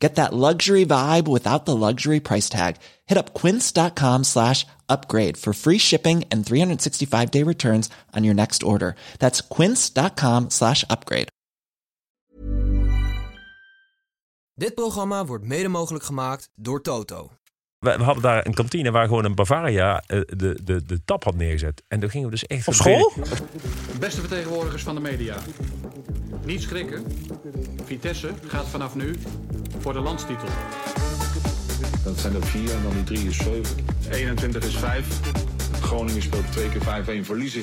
Get that luxury vibe without the luxury price tag. Hit up quince.com slash upgrade for free shipping and 365 day returns on your next order. That's quince.com slash upgrade. Dit programma wordt mede mogelijk gemaakt door Toto. We, we hadden daar een kantine waar gewoon een Bavaria eh, de, de, de tap had neergezet. En dan gingen we dus echt... Op school? Beste vertegenwoordigers van de media. Niet schrikken. Vitesse gaat vanaf nu voor de landstitel. Dat zijn er vier en dan die drie is zeven. 21 is 5. Groningen speelt twee keer 5-1 verliezen.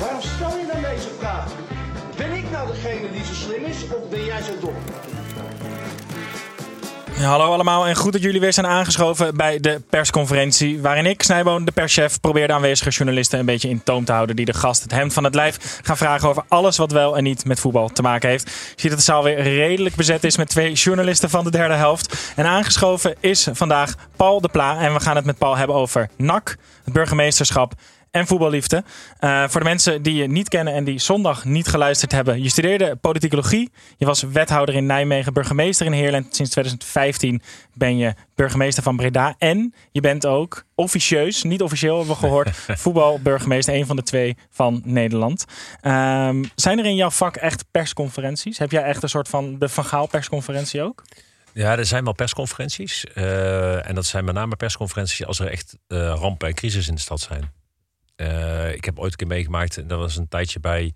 Waarom stel je dan deze vraag? Ben ik nou degene die zo slim is of ben jij zo dom? Hallo allemaal en goed dat jullie weer zijn aangeschoven bij de persconferentie. Waarin ik, Snijboon, de perschef, probeer de aanwezige journalisten een beetje in toom te houden. Die de gast het hemd van het lijf gaan vragen over alles wat wel en niet met voetbal te maken heeft. Je ziet dat de zaal weer redelijk bezet is met twee journalisten van de derde helft. En aangeschoven is vandaag Paul de Pla. En we gaan het met Paul hebben over NAC, het burgemeesterschap en voetballiefde. Uh, voor de mensen die je niet kennen en die zondag niet geluisterd hebben. Je studeerde politicologie. Je was wethouder in Nijmegen, burgemeester in Heerlen. Sinds 2015 ben je burgemeester van Breda. En je bent ook officieus, niet officieel hebben we gehoord, voetbalburgemeester. Een van de twee van Nederland. Um, zijn er in jouw vak echt persconferenties? Heb jij echt een soort van de Van Gaal persconferentie ook? Ja, er zijn wel persconferenties. Uh, en dat zijn met name persconferenties als er echt uh, rampen en crisis in de stad zijn. Uh, ik heb ooit een keer meegemaakt, dat was een tijdje bij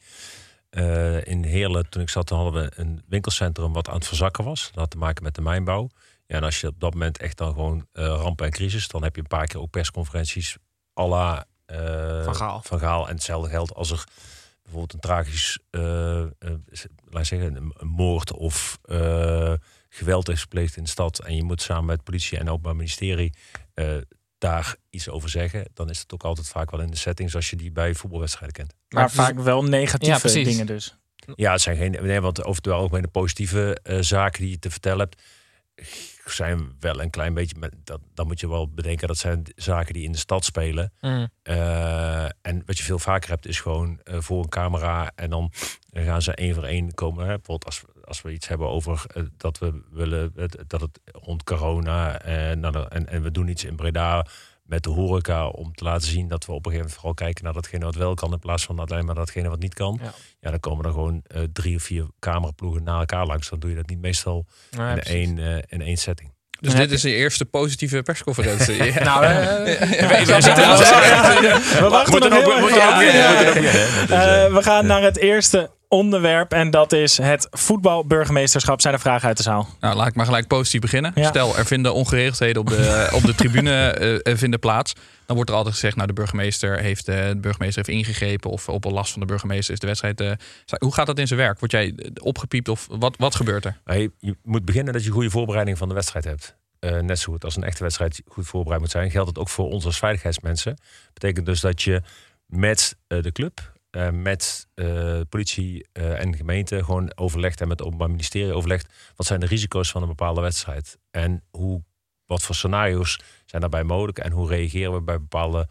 uh, in Heerlen. Toen ik zat, dan hadden we een winkelcentrum wat aan het verzakken was. Dat had te maken met de mijnbouw. Ja, en als je op dat moment echt dan gewoon uh, rampen en crisis, dan heb je een paar keer ook persconferenties à la van, Gaal. van Gaal. En hetzelfde geldt als er bijvoorbeeld een tragisch, laat zeggen, een, een moord of geweld is gepleegd in de stad. En je moet samen met politie en openbaar ministerie daar iets over zeggen, dan is het ook altijd vaak wel in de setting zoals je die bij voetbalwedstrijden kent. Maar, maar vaak wel negatieve ja, dingen dus. Ja, het zijn geen, nee, want over het algemeen de positieve uh, zaken die je te vertellen hebt, zijn wel een klein beetje, met, dat, dan moet je wel bedenken dat zijn zaken die in de stad spelen. Mm. Uh, en wat je veel vaker hebt is gewoon uh, voor een camera en dan gaan ze één voor één komen. Hè? Bijvoorbeeld als, als we iets hebben over uh, dat we willen, dat het rond corona en, nou, en, en we doen iets in Breda met de horeca om te laten zien dat we op een gegeven moment vooral kijken naar datgene wat wel kan in plaats van alleen maar datgene wat niet kan. Ja, ja dan komen er gewoon uh, drie of vier cameraploegen na elkaar langs. Dan doe je dat niet meestal ja, in, één, uh, in één setting. Dus dit is de eerste positieve persconferentie. ja. nou, we gaan naar het eerste onderwerp. En dat is het voetbalburgemeesterschap. Zijn er vragen uit de zaal? Nou, laat ik maar gelijk positief beginnen. Ja. Stel, er vinden ongeregeldheden op de, op de tribune uh, vinden plaats. Dan wordt er altijd gezegd, nou de burgemeester heeft, uh, de burgemeester heeft ingegrepen. Of op last van de burgemeester is de wedstrijd. Uh, hoe gaat dat in zijn werk? Word jij opgepiept of wat, wat gebeurt er? Hey, je moet beginnen dat je goede voorbereiding van de wedstrijd hebt. Uh, net zo goed als een echte wedstrijd goed voorbereid moet zijn, geldt het ook voor ons als veiligheidsmensen. Betekent dus dat je met de club, uh, met uh, politie uh, en gemeente gewoon overlegt en met het Openbaar Ministerie overlegt. Wat zijn de risico's van een bepaalde wedstrijd? En hoe, wat voor scenario's zijn daarbij mogelijk? En hoe reageren we bij bepaalde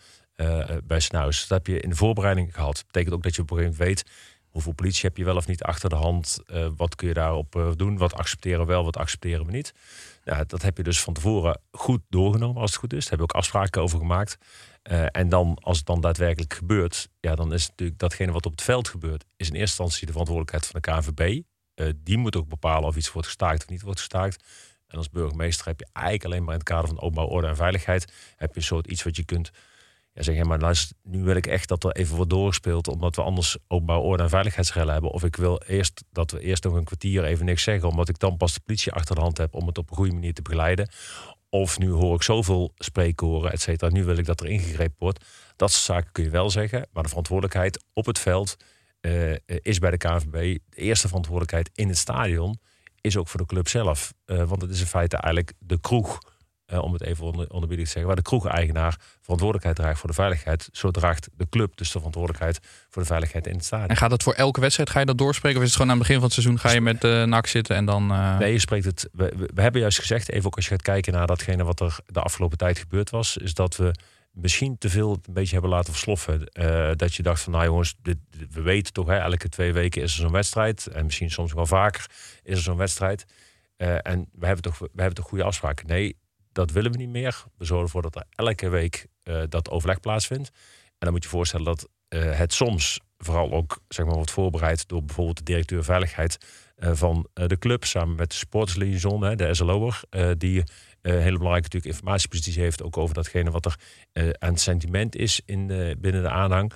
bij scenario's? Dat heb je in de voorbereiding gehad. Dat betekent ook dat je op een gegeven moment weet hoeveel politie heb je wel of niet achter de hand? wat kun je daarop doen? Wat accepteren we wel, wat accepteren we niet? Nou, dat heb je dus van tevoren goed doorgenomen als het goed is. Daar hebben we ook afspraken over gemaakt. Uh, en dan, als het dan daadwerkelijk gebeurt, ja, dan is natuurlijk datgene wat op het veld gebeurt, is in eerste instantie de verantwoordelijkheid van de KNVB. Die moet ook bepalen of iets wordt gestaakt of niet wordt gestaakt. En als burgemeester heb je eigenlijk alleen maar in het kader van openbouw, orde en veiligheid, heb je een soort iets wat je kunt ja, zeggen, maar nu wil ik echt dat er even wordt doorgespeeld, omdat we anders openbouw, orde en veiligheidsrellen hebben. Of ik wil eerst dat we eerst nog een kwartier even niks zeggen, omdat ik dan pas de politie achter de hand heb om het op een goede manier te begeleiden. Of nu hoor ik zoveel spreekkoren, et cetera. Nu wil ik dat er ingegrepen wordt. Dat soort zaken kun je wel zeggen. Maar de verantwoordelijkheid op het veld uh, is bij de KNVB. De eerste verantwoordelijkheid in het stadion is ook voor de club zelf. Uh, want het is in feite eigenlijk de kroeg eh, om het even onder, onderbiedig te zeggen, waar de kroegeigenaar verantwoordelijkheid draagt voor de veiligheid. Zo draagt de club dus de verantwoordelijkheid voor de veiligheid in het stadion. En gaat dat voor elke wedstrijd? Ga je dat doorspreken? Of is het gewoon aan het begin van het seizoen ga je met de NAC zitten en dan... eh, Nee, je spreekt het. We, hebben juist gezegd, even ook als je gaat kijken naar datgene wat er de afgelopen tijd gebeurd was, is dat we misschien te veel een beetje hebben laten versloffen. Dat je dacht van, nou jongens, dit, we weten toch, hè, elke twee weken is er zo'n wedstrijd. En misschien soms wel vaker is er zo'n wedstrijd. En we hebben, toch, we hebben toch goede afspraken. Nee, dat willen we niet meer. We zorgen ervoor dat er elke week eh, dat overleg plaatsvindt. En dan moet je voorstellen dat eh, het soms vooral ook zeg maar, wordt voorbereid door bijvoorbeeld de directeur veiligheid eh, van de club, samen met de sportsliaison, de SLO'er, die eh, hele belangrijke natuurlijk informatiepositie heeft ook over datgene wat er aan sentiment is in binnen de aanhang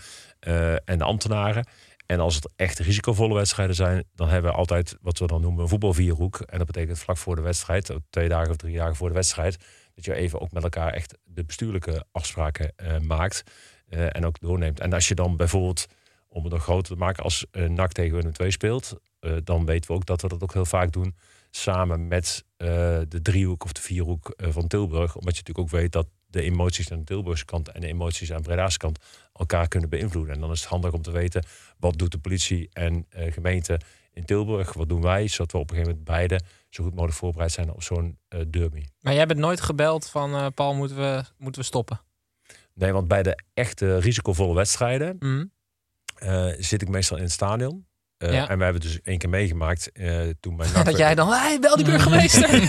en de ambtenaren. En als het echt risicovolle wedstrijden zijn, dan hebben we altijd wat we dan noemen een voetbalvierhoek. En dat betekent vlak voor de wedstrijd, twee dagen of drie dagen voor de wedstrijd, dat je even ook met elkaar echt de bestuurlijke afspraken eh, maakt eh, en ook doorneemt. En als je dan bijvoorbeeld, om het nog groter te maken, als uh, NAC tegen Willem II speelt, eh, dan weten we ook dat we dat ook heel vaak doen samen met eh, de driehoek of de vierhoek eh, van Tilburg. Omdat je natuurlijk ook weet dat de emoties aan de Tilburgse kant en de emoties aan de Breda's kant elkaar kunnen beïnvloeden. En dan is het handig om te weten wat doet de politie en eh, gemeente in Tilburg, wat doen wij, zodat we op een gegeven moment beide zo goed mogelijk voorbereid zijn op zo'n eh, derby. Maar jij bent nooit gebeld van eh, Paul, moeten we, moeten we stoppen? Nee, want bij de echte risicovolle wedstrijden Mhm. zit ik meestal in het stadion. Ja. En we hebben dus één keer meegemaakt eh, toen bij NAC... dat jij dan, hey, bel die burgemeester. nee,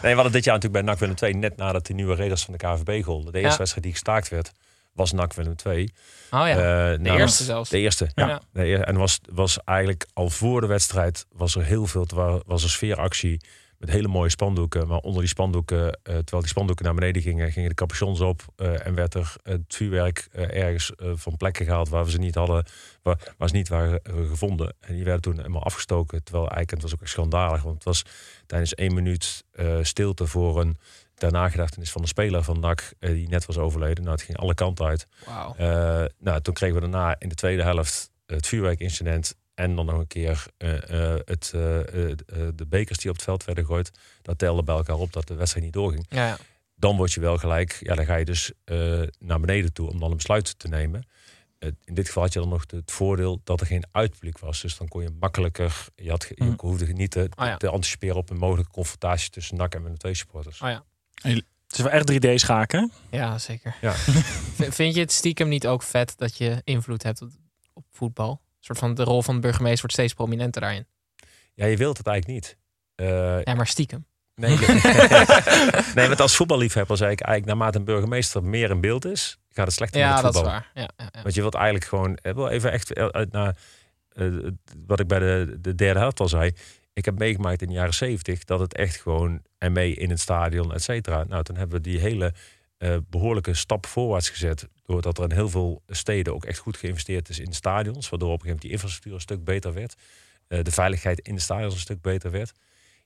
we hadden dit jaar natuurlijk bij NAC Willem II, net nadat de nieuwe regels van de KVB golden. De eerste Ja. wedstrijd die gestaakt werd, was NAC Willem II. Oh ja, Eh, de nou, eerste zelfs. De eerste, ja. En was, was eigenlijk al voor de wedstrijd was er heel veel, was er sfeeractie met hele mooie spandoeken. Maar onder die spandoeken, eh, terwijl die spandoeken naar beneden gingen, gingen de capuchons op. eh, en werd er het vuurwerk ergens van plekken gehaald waar we ze niet hadden, waar, waar ze niet waren gevonden. En die werden toen helemaal afgestoken. Terwijl eigenlijk, het was ook echt schandalig, want het was tijdens één minuut stilte voor een ter nagedachtenis van een speler van NAC eh, die net was overleden. Nou, het ging alle kanten uit. Eh, nou, toen kregen we daarna in de tweede helft het vuurwerkincident. En dan nog een keer eh, het, de bekers die op het veld werden gegooid. Dat telde bij elkaar op dat de wedstrijd niet doorging. Ja, ja. Dan word je wel gelijk, ja, dan ga je dus naar beneden toe om dan een besluit te nemen. In dit geval had je dan nog het voordeel dat er geen uitpubliek was. Dus dan kon je makkelijker, je, had, je Hm. hoefde niet te, Oh ja. te anticiperen op een mogelijke confrontatie tussen NAC en II supporters. Oh ja. Het is wel echt 3D schaken. ja, zeker. Ja. Vind je het stiekem niet ook vet dat je invloed hebt op, op voetbal? Een soort van de rol van de burgemeester wordt steeds prominenter daarin. Ja, je wilt het eigenlijk niet. Eh, Ja, maar stiekem. Nee, nee, want als voetballiefhebber zei ik eigenlijk, naarmate een burgemeester meer in beeld is, gaat het slechter met Ja, het dat is voetbal. waar. Ja, ja, ja. Want je wilt eigenlijk gewoon, eh, wel even echt eh, uit naar wat ik bij de, de derde helft al zei. Ik heb meegemaakt in de jaren zeventig dat het echt gewoon en mee in het stadion, et cetera. Nou, toen hebben we die hele eh, behoorlijke stap voorwaarts gezet. Doordat er in heel veel steden ook echt goed geïnvesteerd is in stadions. Waardoor op een gegeven moment die infrastructuur een stuk beter werd. Eh, de veiligheid in de stadions een stuk beter werd.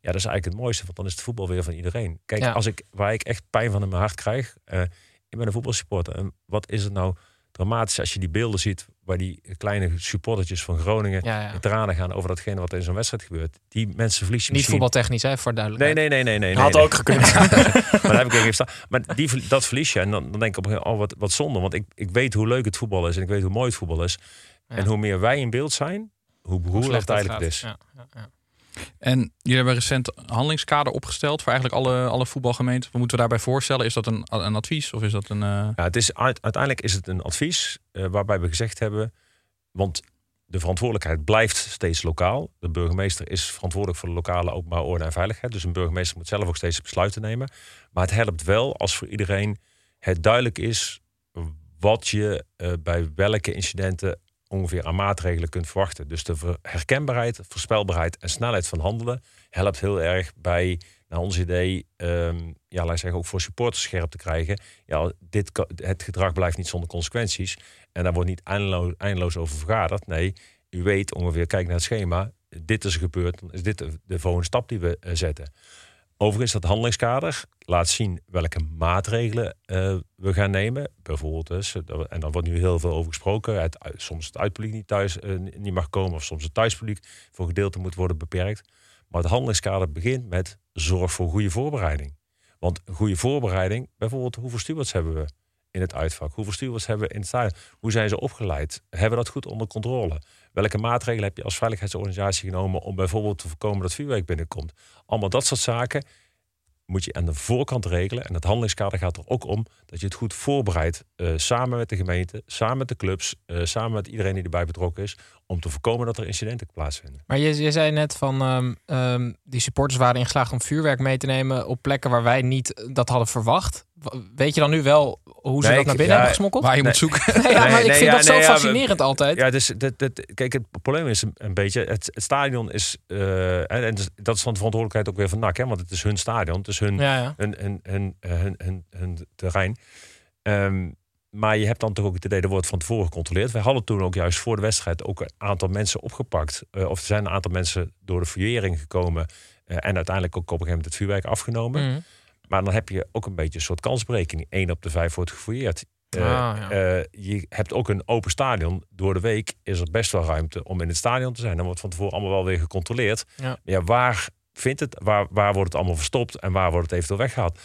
Ja, dat is eigenlijk het mooiste, want dan is het voetbal weer van iedereen. Kijk, Ja. als ik, waar ik echt pijn van in mijn hart krijg. eh, ik ben een voetbalsupporter. En wat is het nou dramatisch als je die beelden ziet... waar die kleine supportertjes van Groningen Ja, ja. in tranen gaan... over datgene wat er in zo'n wedstrijd gebeurt. Die mensen verliezen Niet misschien... voetbaltechnisch, hè, voor Nee, duidelijkheid. nee, nee, nee. nee Had nee. ook gekund. maar daar heb ik tegen gestaan. Maar die, dat verlies je. En dan, dan denk ik op een gegeven moment, oh, wat, wat zonde. Want ik, ik weet hoe leuk het voetbal is. En ik weet hoe mooi het voetbal is. Ja. En hoe meer wij in beeld zijn, hoe beroerd slecht het eigenlijk het is. ja, ja. En jullie hebben recent handelingskader opgesteld voor eigenlijk alle, alle voetbalgemeenten. Wat moeten we daarbij voorstellen? Is dat een, een advies of is dat een... eh, Ja, het is, uit- uiteindelijk is het een advies eh, waarbij we gezegd hebben... want de verantwoordelijkheid blijft steeds lokaal. De burgemeester is verantwoordelijk voor de lokale openbare orde en veiligheid. Dus een burgemeester moet zelf ook steeds besluiten nemen. Maar het helpt wel als voor iedereen het duidelijk is... wat je eh, bij welke incidenten ongeveer aan maatregelen kunt verwachten. Dus de herkenbaarheid, voorspelbaarheid en snelheid van handelen... helpt heel erg bij, naar ons idee... ehm, ja, laat zeggen, ook voor supporters scherp te krijgen ja, dit, het gedrag blijft niet zonder consequenties. En daar wordt niet eindeloos, eindeloos over vergaderd. Nee, u weet ongeveer, kijk naar het schema. Dit is gebeurd, dan is dit de, de volgende stap die we eh, zetten. Overigens, dat handelingskader laat zien welke maatregelen eh, we gaan nemen. Bijvoorbeeld, dus, en daar wordt nu heel veel over gesproken. Het, soms het uitpubliek niet thuis eh, niet mag komen, of soms het thuispubliek voor gedeelte moet worden beperkt. Maar het handelingskader begint met zorg voor goede voorbereiding. Want goede voorbereiding, bijvoorbeeld hoeveel stewards hebben we in het uitvak? Hoeveel stewards hebben we in het stadion? Hoe zijn ze opgeleid? Hebben we dat goed onder controle? Welke maatregelen heb je als veiligheidsorganisatie genomen om bijvoorbeeld te voorkomen dat vuurwerk binnenkomt? Allemaal dat soort zaken moet je aan de voorkant regelen. En het handelingskader gaat er ook om dat je het goed voorbereidt. eh, samen met de gemeente, samen met de clubs, eh, samen met iedereen die erbij betrokken is. Om te voorkomen dat er incidenten plaatsvinden. Maar je, je zei net van ehm, ehm, die supporters waren ingeslaagd om vuurwerk mee te nemen op plekken waar wij niet dat hadden verwacht. Weet je dan nu wel hoe ze Nee, dat naar binnen ja, hebben gesmokkeld? Waar je Nee. moet zoeken. Nee, ja, maar Nee, ik vind ja, dat zo nee, ja, we- fascinerend altijd. Ja, dus dat, dat, kijk, het probleem is een, beetje, het, het stadion is, eh, en, en dus dat is dan de verantwoordelijkheid ook weer van NAC, hè, want het is hun stadion, het is hun, Ja, ja. hun, hun, hun, hun, hun, hun terrein. Ehm, maar je hebt dan toch ook het idee, er wordt van tevoren gecontroleerd. Wij hadden toen ook juist voor de wedstrijd ook een aantal mensen opgepakt. Eh, of er zijn een aantal mensen door de fouillering gekomen. eh, en uiteindelijk ook op een gegeven moment het vuurwerk afgenomen. Mhm. Maar dan heb je ook een beetje een soort kansberekening. 1 op de 5 wordt gefouilleerd. Eh, Ah, ja. je hebt ook een open stadion. Door de week is er best wel ruimte om in het stadion te zijn. Dan wordt van tevoren allemaal wel weer gecontroleerd. Ja. waar vindt het? Waar, waar wordt het allemaal verstopt? En waar wordt het eventueel weggehaald?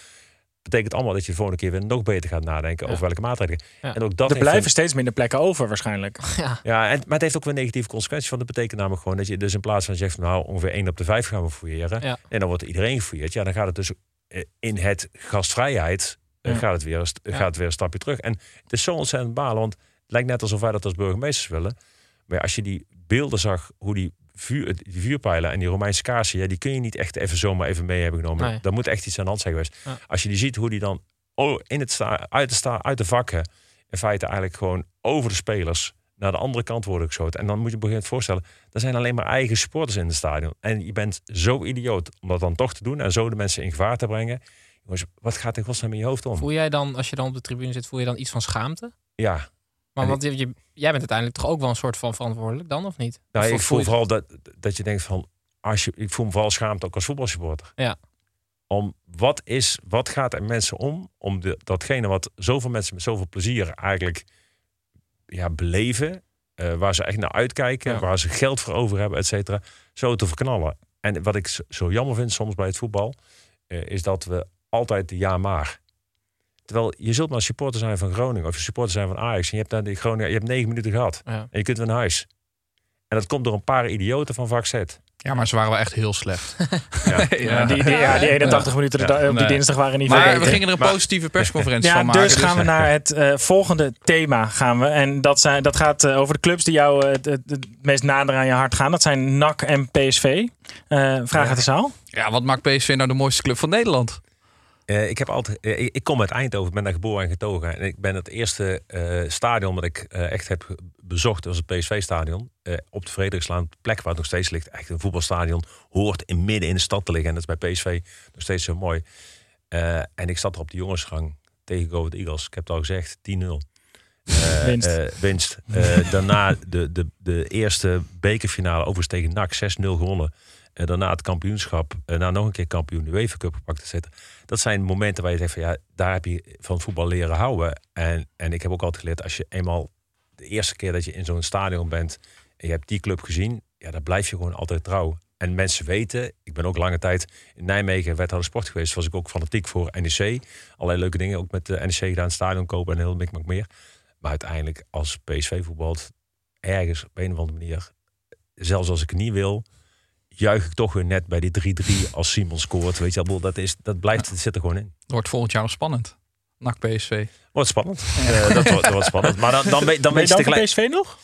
Betekent allemaal dat je de volgende keer weer nog beter gaat nadenken Ja. over welke maatregelen. Ja. En ook dat er blijven een- steeds minder plekken over waarschijnlijk. Ja. ja, en, maar het heeft ook weer negatieve consequenties. Want dat betekent namelijk gewoon dat je dus in plaats van zegt, nou ongeveer 1 op de 5 gaan we fouilleren. Ja. En dan wordt iedereen gefouilleerd. Ja, dan gaat het dus eh, in het gastvrijheid eh, Ja. gaat, het weer, gaat het weer een stapje terug. En het is zo ontzettend balen. Want het lijkt net alsof wij dat als burgemeesters willen. Maar als je die beelden zag, hoe die, vuur, die vuurpijlen en die Romeinse kaarsen, ja, die kun je niet echt even zomaar even mee hebben genomen. Nee. Daar moet echt iets aan de hand zijn geweest. Ja. Als je die ziet hoe die dan oh, in het sta, uit, de sta, uit de vakken in feite eigenlijk gewoon over de spelers naar de andere kant worden geschoten. En dan moet je beginnen te voorstellen, er zijn alleen maar eigen supporters in het stadion. En je bent zo idioot om dat dan toch te doen en zo de mensen in gevaar te brengen. Jongens, wat gaat in godsnaam in je hoofd om? Voel jij dan, als je dan op de tribune zit, voel je dan iets van schaamte? Ja, Maar want je, jij bent uiteindelijk toch ook wel een soort van verantwoordelijk dan, of niet? nou, Of ik voel je- vooral dat, dat je denkt van, als je, ik voel me vooral schaamte ook als voetbalsupporter. Ja. Om wat is, wat gaat er mensen om, om de, datgene wat zoveel mensen met zoveel plezier eigenlijk ja, beleven, eh, waar ze echt naar uitkijken, Ja. waar ze geld voor over hebben, et cetera, zo te verknallen. En wat ik zo- zo jammer vind soms bij het voetbal, eh, is dat we altijd de ja maar. Terwijl je zult maar supporter zijn van Groningen of je supporter zijn van Ajax. En je hebt, naar die Groningen, je hebt negen minuten gehad. Ja. En je kunt weer naar huis. En dat komt door een paar idioten van vak Z. Ja, maar ze waren wel echt heel slecht. Ja. Ja, die, die, ja, die 81 minuten Ja. op die Nee. dinsdag waren niet Maar vergeten. we gingen er een Maar- positieve persconferentie Ja, van maken. dus gaan we naar het eh, volgende thema. Gaan we. En dat, zijn, dat gaat eh, over de clubs die jou eh, het, het, het meest nader aan je hart gaan. Dat zijn NAC en PSV. Eh, vraag uit de zaal. Ja, wat maakt PSV nou de mooiste club van Nederland? Eh, ik, heb altijd, eh, ik, kom uit Eindhoven, ben daar geboren en getogen. En ik ben het eerste eh, stadion dat ik echt heb bezocht, was het PSV-stadion. op de Frederikslaan, de plek waar het nog steeds ligt. Echt een voetbalstadion, hoort in midden in de stad te liggen. En dat is bij PSV nog steeds zo mooi. En ik zat er op de jongensgang tegen Go Ahead Eagles. Ik heb het al gezegd, 10-0. Eh, Winst. winst. Daarna de, de, de eerste bekerfinale overigens tegen NAC 6-0 gewonnen. En daarna het kampioenschap. En daarna nog een keer kampioen de UEFA Cup gepakt. et cetera. Dat zijn momenten waar je zegt van ja, daar heb je van voetbal leren houden. En, en ik heb ook altijd geleerd, als je eenmaal de eerste keer dat je in zo'n stadion bent en je hebt die club gezien, ja, dan blijf je gewoon altijd trouw. En mensen weten, ik ben ook lange tijd in Nijmegen wethouder sport geweest, was ik ook fanatiek voor NEC. Allerlei leuke dingen, ook met de NEC gedaan, stadion kopen en heel mikmak meer. Maar uiteindelijk als PSV voetbalt, ergens op een of andere manier, zelfs als ik het niet wil, juich ik toch weer net bij die 3-3 als Simon scoort. Weet je wel, dat, is, dat blijft, het zit er gewoon in. Het wordt volgend jaar nog spannend. NAC PSV. Wordt spannend. Eh, dat, wordt, dat wordt spannend. Maar dan, dan, ben, dan Ben je je dan tegelijk... PSV nog?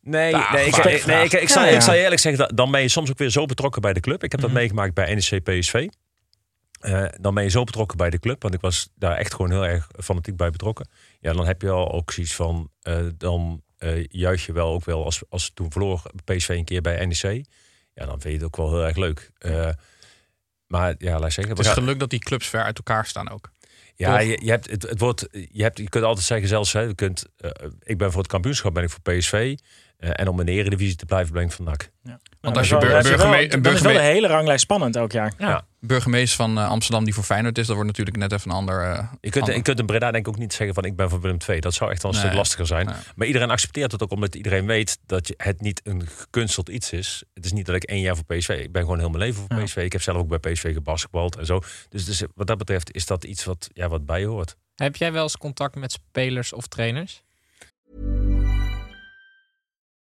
Nee, Nou, nee, ik, nee ik, ik, zal, Ja, ja. ik zal je eerlijk zeggen, dat- dan ben je soms ook weer zo betrokken bij de club. Ik heb dat Mhm. meegemaakt bij NEC PSV. Eh, dan ben je zo betrokken bij de club, want ik was daar echt gewoon heel erg fanatiek bij betrokken. Ja, dan heb je al ook zoiets van, eh, dan eh juich je wel ook wel als, als toen verloor PSV een keer bij NEC. Ja, dan vind je het ook wel heel erg leuk. Eh, maar ja, laat zeggen. Het is geluk dat die clubs ver uit elkaar staan ook. ja, je, je, hebt, het, het wordt, je, hebt, je kunt altijd zeggen zelfs, hè, je, kunt, eh, ik ben voor het kampioenschap ben ik voor PSV. Eh, en om in de eredivisie te blijven brengen van NAC. Want Nou, als je dat is bur- wel- dat is wel- burgerme- dan is wel de hele ranglijst spannend elk jaar. Ja. burgemeester van eh, Amsterdam die voor Feyenoord is, dat wordt natuurlijk net even een ander... eh, Je kunt, ander- je kunt in Breda denk ik ook niet zeggen van ik ben van Willem II. Dat zou echt wel een Nee. stuk lastiger zijn. Nee. Maar iedereen accepteert het ook omdat iedereen weet dat je, het niet een gekunsteld iets is. Het is niet dat ik één jaar voor PSV. Ik ben gewoon heel mijn leven voor Ja. PSV. Ik heb zelf ook bij PSV gebasketbald en zo. Dus, dus wat dat betreft is dat iets wat, ja, wat bij je hoort. Heb jij wel eens contact met spelers of trainers?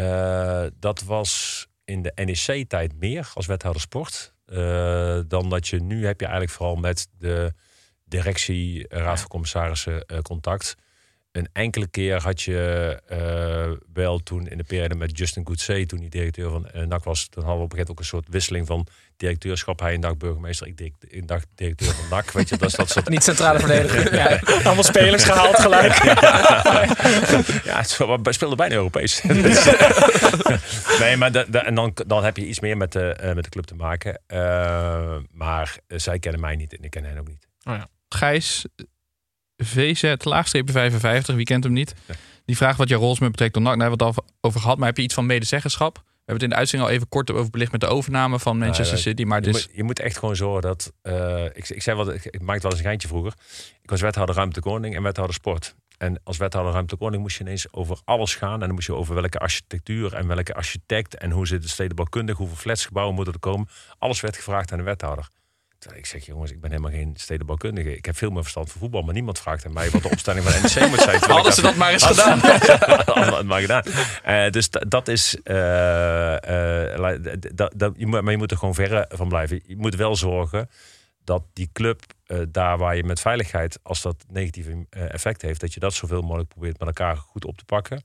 Eh, dat was in de NEC-tijd meer als wethouder sport. eh, dan dat je nu heb je eigenlijk vooral met de directie, raad van commissarissen eh, contact. Een enkele keer had je eh, wel toen in de periode met Justin Goedzee, toen hij directeur van eh, NAC was, toen hadden we op een gegeven moment ook een soort wisseling van directeurschap. Hij een dag burgemeester, ik een dag directeur van NAC. Weet je, dat is dat soort Niet centrale verdediger. ja. Allemaal spelers gehaald gelijk. Ja, het speelden bijna Europees. Nee, maar da- da- en dan, dan heb je iets meer met de, eh, met de club te maken. Eh, maar zij kennen mij niet en ik ken hen ook niet. Gijs VZ laagstrepen 55, wie kent hem niet? Die vraagt wat jouw rol is met betrekking tot NAC. Daar hebben we het al over gehad, maar heb je iets van medezeggenschap? We hebben het in de uitzending al even kort over belicht met de overname van Manchester Nee, City. Maar je, dus, moet, je moet echt gewoon zorgen dat. eh, ik, ik, zei wel, ik, ik maakte wel eens een geintje vroeger. Ik was wethouder ruimte koning en wethouder sport. En als wethouder ruimte koning moest je ineens over alles gaan. En dan moest je over welke architectuur en welke architect. En hoe zit het stedenbouwkundig, hoeveel flatsgebouwen moeten er komen. Alles werd gevraagd aan de wethouder. Terwijl ik zeg, jongens, ik ben helemaal geen stedenbouwkundige. Ik heb veel meer verstand van voetbal, maar niemand vraagt aan mij wat de opstelling van NEC moet zijn. Hadden ik ze dat maar eens gedaan. hadden we het maar gedaan. Eh, dus da- dat is. eh, eh, dat- dat- je moet- maar je moet er gewoon verre van blijven. Je moet wel zorgen dat die club, eh, daar waar je met veiligheid, als dat negatieve eh, effect heeft, dat je dat zoveel mogelijk probeert met elkaar goed op te pakken.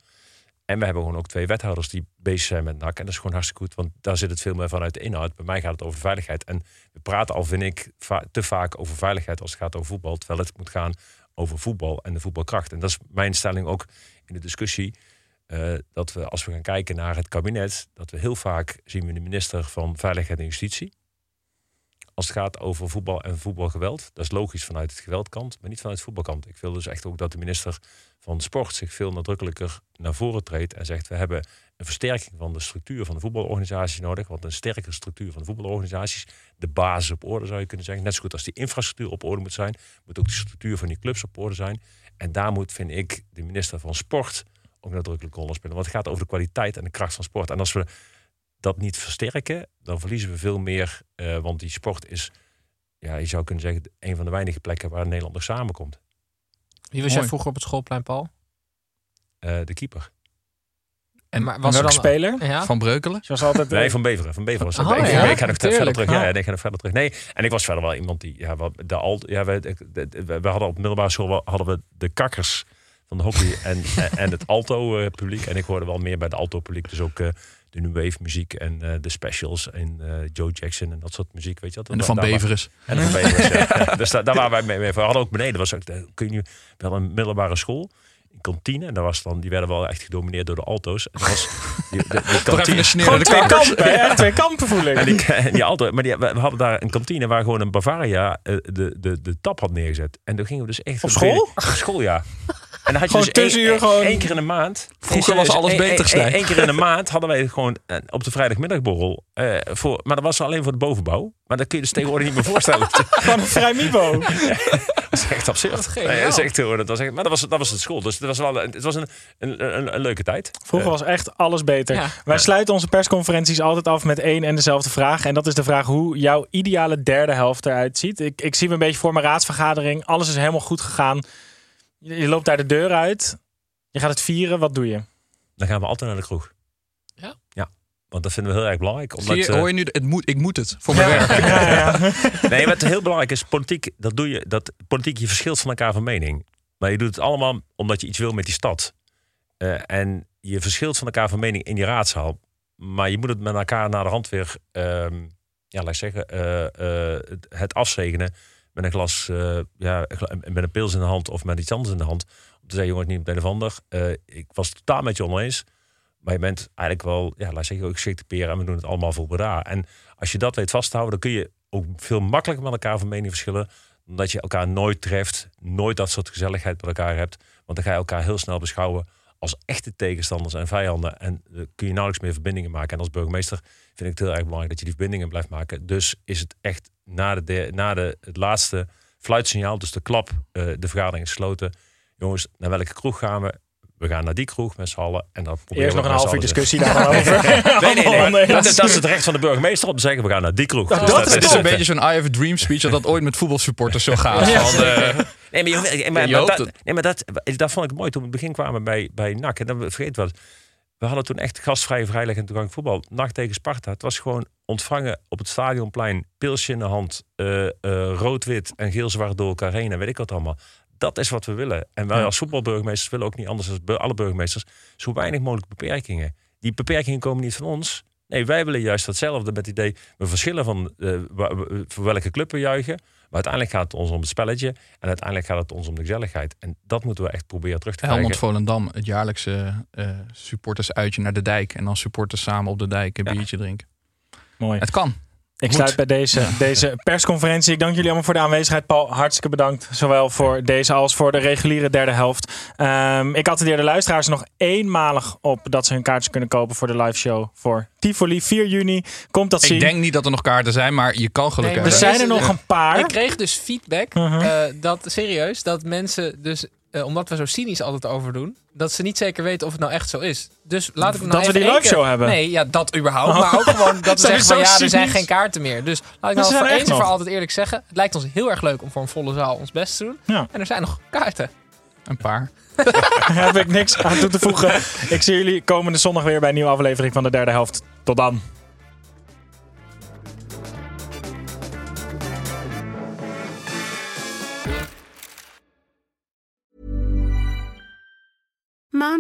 En we hebben gewoon ook twee wethouders die bezig zijn met NAC. En dat is gewoon hartstikke goed, want daar zit het veel meer vanuit de inhoud. Bij mij gaat het over veiligheid. En we praten al, vind ik, te vaak over veiligheid als het gaat over voetbal. Terwijl het moet gaan over voetbal en de voetbalkracht. En dat is mijn stelling ook in de discussie. eh, dat we, als we gaan kijken naar het kabinet, dat we heel vaak zien we de minister van Veiligheid en Justitie. Als het gaat over voetbal en voetbalgeweld. Dat is logisch vanuit het geweldkant, maar niet vanuit het voetbalkant. Ik wil dus echt ook dat de minister van Sport zich veel nadrukkelijker naar voren treedt en zegt: we hebben een versterking van de structuur van de voetbalorganisaties nodig. Want een sterkere structuur van de voetbalorganisaties, de basis op orde zou je kunnen zeggen. Net zo goed als die infrastructuur op orde moet zijn, moet ook de structuur van die clubs op orde zijn. En daar moet, vind ik, de minister van Sport ook nadrukkelijk een rol spelen. Want het gaat over de kwaliteit en de kracht van sport. En als we dat niet versterken, dan verliezen we veel meer. eh, want die sport is, ja, je zou kunnen zeggen, een van de weinige plekken waar Nederland nog samenkomt. Wie was jij vroeger op het schoolplein, Paul? Eh, de keeper. En maar was er welke dan... speler? Ja? Van Breukelen? Zoals altijd. Nee, van Beveren. Van Beveren was dat. Oh, ik, ja, ik ga nog verder tuurlijk. terug. Ja, nee, ik ga nog verder terug. Nee, en ik was verder wel iemand die, ja, wat- de al, ja, we, de- de- we, we hadden op middelbare school hadden we de kakkers van de hockey en, en, en het alto eh, publiek. En ik hoorde wel meer bij de alto publiek. Dus ook eh, de new wave muziek en eh, de specials en eh, Joe Jackson en dat soort muziek, weet je wat? En de Van Beveres. En de Van Beveres, ja. Dus daar, daar waren wij mee. mee. We hadden ook beneden, was ook, kun je wel een middelbare school. Een kantine, en daar was dan, die werden wel echt gedomineerd door de alto's. En dat was die, de, kantine- Gewoon twee kampen, twee kampen voel ik. en die, en die auto, maar die, we we hadden daar een kantine waar gewoon een Bavaria eh, de, de, de tap had neergezet. En toen gingen we dus echt... Op school? Op school, ja. En dan had je Gewoon dus één, gewoon- één keer in de maand. Vroeger was alles Eén- beter, één keer in de maand hadden wij gewoon eh, op de vrijdagmiddagborrel. eh, voor, maar dat was alleen voor de bovenbouw. Maar dat kun je dus tegenwoordig niet meer voorstellen. Gewoon een vrij Mibo. Dat is echt absurd. Nee, dat is echt, hoor, dat was echt, maar dat was, dat was het school. Dus het was, wel, het was een, een, een, een leuke tijd. Vroeger was echt alles beter. Ja. Wij sluiten onze persconferenties altijd af met één en dezelfde vraag. En dat is de vraag hoe jouw ideale derde helft eruit ziet. Ik, ik zie me een beetje voor mijn raadsvergadering. Alles is helemaal goed gegaan. Je, je loopt daar de deur uit. Je gaat het vieren. Wat doe je? Dan gaan we altijd naar de kroeg. Ja? Ja. Want dat vinden we heel erg belangrijk. Omdat, je, eh, hoor je nu, het moet, ik moet het voor mijn werk. Nee, wat heel belangrijk is, politiek, dat doe je, dat politiek, je verschilt van elkaar van mening. Maar je doet het allemaal omdat je iets wil met die stad. Eh, en je verschilt van elkaar van mening in die raadszaal. Maar je moet het met elkaar naar de hand weer, ehm, ja, laat ik zeggen, eh, eh, het- het afzegenen met een glas, eh, ja, met een pils in de hand of met iets anders in de hand. Om te zeggen, jongens, niet op een of ander. Eh, ik was totaal met je oneens. Maar je bent eigenlijk wel, ja, laat zeggen, ook geschikte peren en we doen het allemaal voor Breda. En als je dat weet vasthouden, dan kun je ook veel makkelijker met elkaar van mening verschillen. Omdat je elkaar nooit treft, nooit dat soort gezelligheid met elkaar hebt. Want dan ga je elkaar heel snel beschouwen als echte tegenstanders en vijanden. En eh, kun je nauwelijks meer verbindingen maken. En als burgemeester vind ik het heel erg belangrijk dat je die verbindingen blijft maken. Dus is het echt na, de, de- na de, het laatste fluitsignaal, dus de klap, eh, de vergadering is gesloten. Jongens, naar welke kroeg gaan we? We gaan naar die kroeg met z'n allen. En dan proberen Eerst we nog een half uur discussie daarover. nee, nee, nee. Allemaal Dat, nee. dat is het recht van de burgemeester om te zeggen, we gaan naar die kroeg. Dus dat, is een beetje zo'n I have a dream speech dat dat ooit met voetbalsupporters zo gaat. Ja. Van, eh, Nee, maar, je, maar, maar Je hoopt dat, nee, maar dat, dat vond ik mooi toen we in het begin kwamen bij, bij NAC. En dan vergeet wat. We hadden toen echt gastvrije, vrijleg en toegankelijk voetbal. NAC tegen Sparta. Het was gewoon ontvangen op het stadionplein. Pilsje in de hand. eh, eh, Rood-wit en geel-zwart door elkaar heen. En weet ik wat allemaal. Dat is wat we willen. En wij als voetbalburgemeesters willen ook niet anders dan alle burgemeesters. Zo weinig mogelijk beperkingen. Die beperkingen komen niet van ons. Nee, wij willen juist datzelfde met het idee. We verschillen van eh, voor welke club we juichen. Maar uiteindelijk gaat het ons om het spelletje. En uiteindelijk gaat het ons om de gezelligheid. En dat moeten we echt proberen terug te krijgen. Helmond Volendam, het jaarlijkse eh supportersuitje naar de dijk. En dan supporters samen op de dijk een biertje drinken. Mooi. Het kan. Ik Moet. sluit bij deze, deze persconferentie. Ik dank jullie allemaal voor de aanwezigheid. Paul, hartstikke bedankt. Zowel voor deze als voor de reguliere derde helft. Ehm, ik attendeer de luisteraars nog eenmalig op dat ze hun kaartjes kunnen kopen voor de live show voor Tivoli 4 juni. Komt dat zien. Ik denk niet dat er nog kaarten zijn, maar je kan gelukkig er zijn er nog een paar. Ik kreeg dus feedback, eh, dat serieus, dat mensen dus, eh, omdat we zo cynisch altijd over doen, dat ze niet zeker weten of het nou echt zo is. Dus laat ik hem nou Dat we even die één live show hebben? Nee, ja, dat überhaupt. Oh. Maar ook gewoon dat we we zeggen van ja, er zijn geen kaarten meer. Dus laat ik nou voor eens en voor altijd eerlijk zeggen. Het lijkt ons heel erg leuk om voor een volle zaal ons best te doen. Ja. En er zijn nog kaarten. Een paar. Daar heb ik niks aan toe te voegen. Ik zie jullie komende zondag weer bij een nieuwe aflevering van de derde helft. Tot dan.